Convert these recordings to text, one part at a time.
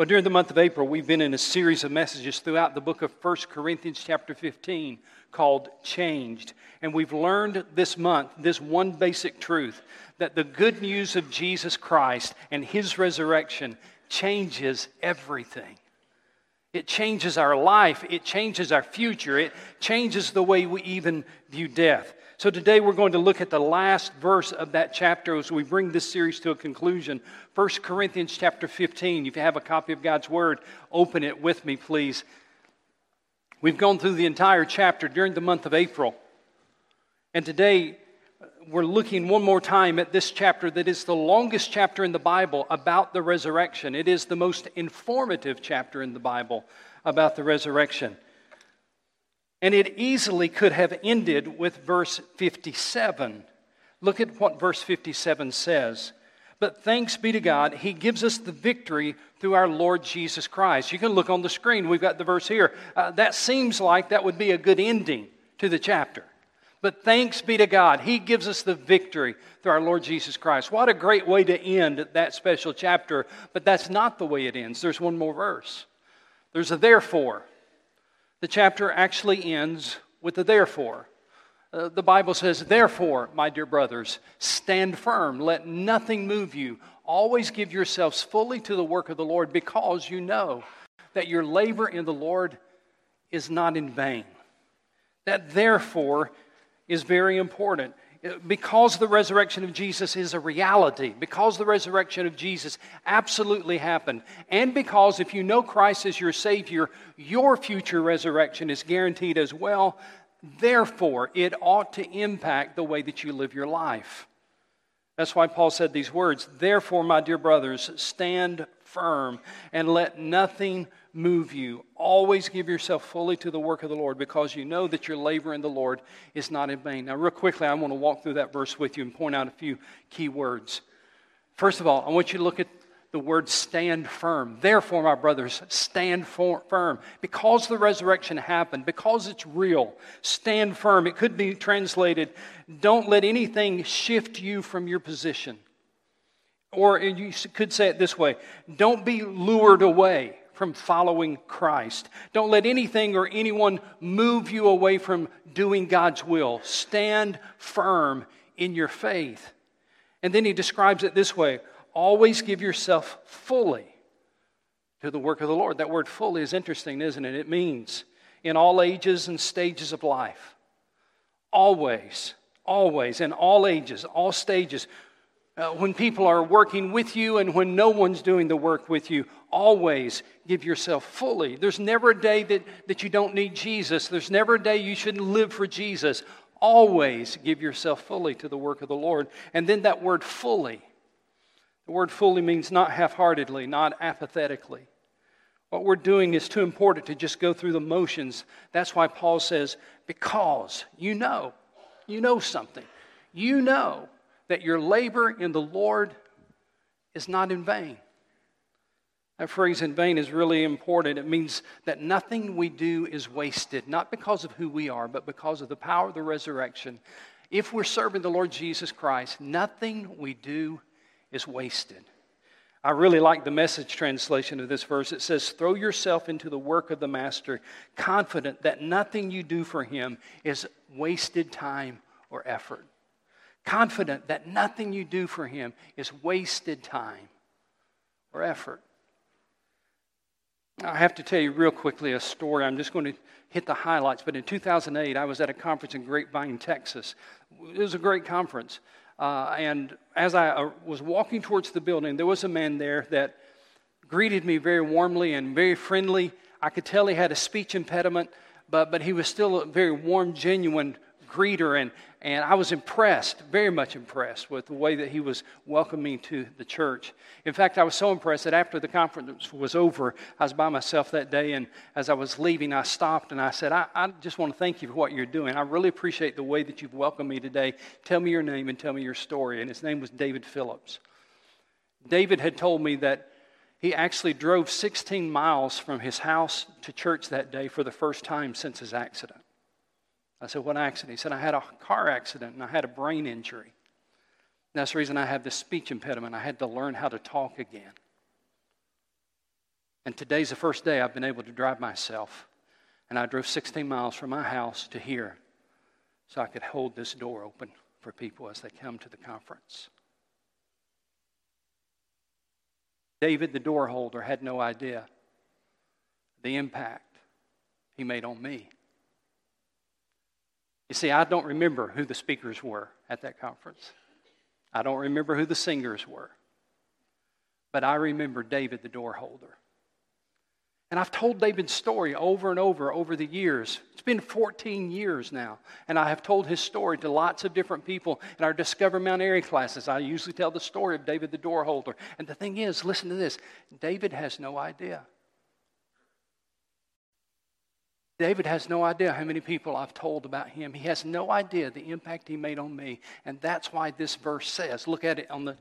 Well, during the month of April, we've been in a series of messages throughout the book of 1 Corinthians, chapter 15, called Changed. And we've learned this month this one basic truth that the good news of Jesus Christ and his resurrection changes everything. It changes our life, it changes our future, it changes the way we even view death. So today we're going to look at the last verse of that chapter as we bring this series to a conclusion. 1 Corinthians chapter 15. If you have a copy of God's Word, open it with me, please. We've gone through the entire chapter during the month of April. And today we're looking one more time at this chapter that is the longest chapter in the Bible about the resurrection. It is the most informative chapter in the Bible about the resurrection. And it easily could have ended with verse 57. Look at what verse 57 says. But thanks be to God, He gives us the victory through our Lord Jesus Christ. You can look on the screen, we've got the verse here. Uh, that seems like that would be a good ending to the chapter. But thanks be to God, He gives us the victory through our Lord Jesus Christ. What a great way to end that special chapter, but that's not the way it ends. There's one more verse. There's a therefore. The chapter actually ends with a therefore. Uh, the Bible says, Therefore, my dear brothers, stand firm. Let nothing move you. Always give yourselves fully to the work of the Lord because you know that your labor in the Lord is not in vain. That therefore is very important. Because the resurrection of Jesus is a reality, because the resurrection of Jesus absolutely happened, and because if you know Christ as your Savior, your future resurrection is guaranteed as well, therefore it ought to impact the way that you live your life. That's why Paul said these words Therefore, my dear brothers, stand firm and let nothing move you. Always give yourself fully to the work of the Lord because you know that your labor in the Lord is not in vain. Now, real quickly, I want to walk through that verse with you and point out a few key words. First of all, I want you to look at the word stand firm. Therefore, my brothers, stand firm. Because the resurrection happened, because it's real, stand firm. It could be translated, don't let anything shift you from your position. Or you could say it this way don't be lured away from following Christ. Don't let anything or anyone move you away from doing God's will. Stand firm in your faith. And then he describes it this way always give yourself fully to the work of the Lord. That word fully is interesting, isn't it? It means in all ages and stages of life. Always, always, in all ages, all stages. Uh, when people are working with you and when no one's doing the work with you, always give yourself fully. There's never a day that, that you don't need Jesus. There's never a day you shouldn't live for Jesus. Always give yourself fully to the work of the Lord. And then that word fully. The word fully means not half heartedly, not apathetically. What we're doing is too important to just go through the motions. That's why Paul says, because you know, you know something. You know that your labor in the Lord is not in vain. That phrase in vain is really important. It means that nothing we do is wasted, not because of who we are, but because of the power of the resurrection. If we're serving the Lord Jesus Christ, nothing we do is wasted. I really like the message translation of this verse. It says, Throw yourself into the work of the Master, confident that nothing you do for him is wasted time or effort confident that nothing you do for Him is wasted time or effort. I have to tell you real quickly a story. I'm just going to hit the highlights. But in 2008, I was at a conference in Grapevine, Texas. It was a great conference. Uh, and as I uh, was walking towards the building, there was a man there that greeted me very warmly and very friendly. I could tell he had a speech impediment, but, but he was still a very warm, genuine greeter, and, and I was impressed, very much impressed with the way that he was welcoming to the church. In fact, I was so impressed that after the conference was over, I was by myself that day, and as I was leaving, I stopped and I said, I, I just want to thank you for what you're doing. I really appreciate the way that you've welcomed me today. Tell me your name and tell me your story. And his name was David Phillips. David had told me that he actually drove 16 miles from his house to church that day for the first time since his accident. I said, What accident? He said, I had a car accident and I had a brain injury. That's the reason I have this speech impediment. I had to learn how to talk again. And today's the first day I've been able to drive myself. And I drove 16 miles from my house to here so I could hold this door open for people as they come to the conference. David, the door holder, had no idea the impact he made on me. You see, I don't remember who the speakers were at that conference. I don't remember who the singers were. But I remember David, the door holder. And I've told David's story over and over over the years. It's been 14 years now. And I have told his story to lots of different people in our Discover Mount Airy classes. I usually tell the story of David the door holder. And the thing is, listen to this David has no idea. David has no idea how many people I've told about him. He has no idea the impact he made on me. And that's why this verse says look at it on the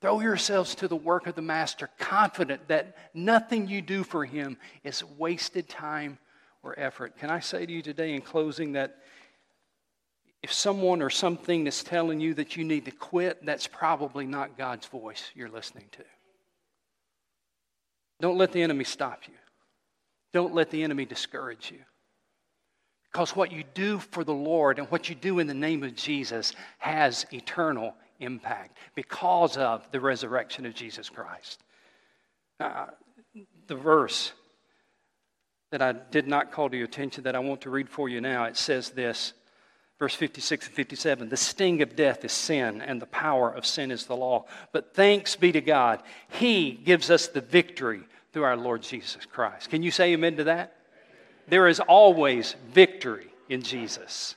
Throw yourselves to the work of the Master, confident that nothing you do for him is wasted time or effort. Can I say to you today in closing that if someone or something is telling you that you need to quit, that's probably not God's voice you're listening to. Don't let the enemy stop you. Don't let the enemy discourage you. Because what you do for the Lord and what you do in the name of Jesus has eternal impact because of the resurrection of Jesus Christ. Uh, the verse that I did not call to your attention that I want to read for you now, it says this. Verse 56 and 57 The sting of death is sin, and the power of sin is the law. But thanks be to God, He gives us the victory through our Lord Jesus Christ. Can you say amen to that? There is always victory in Jesus.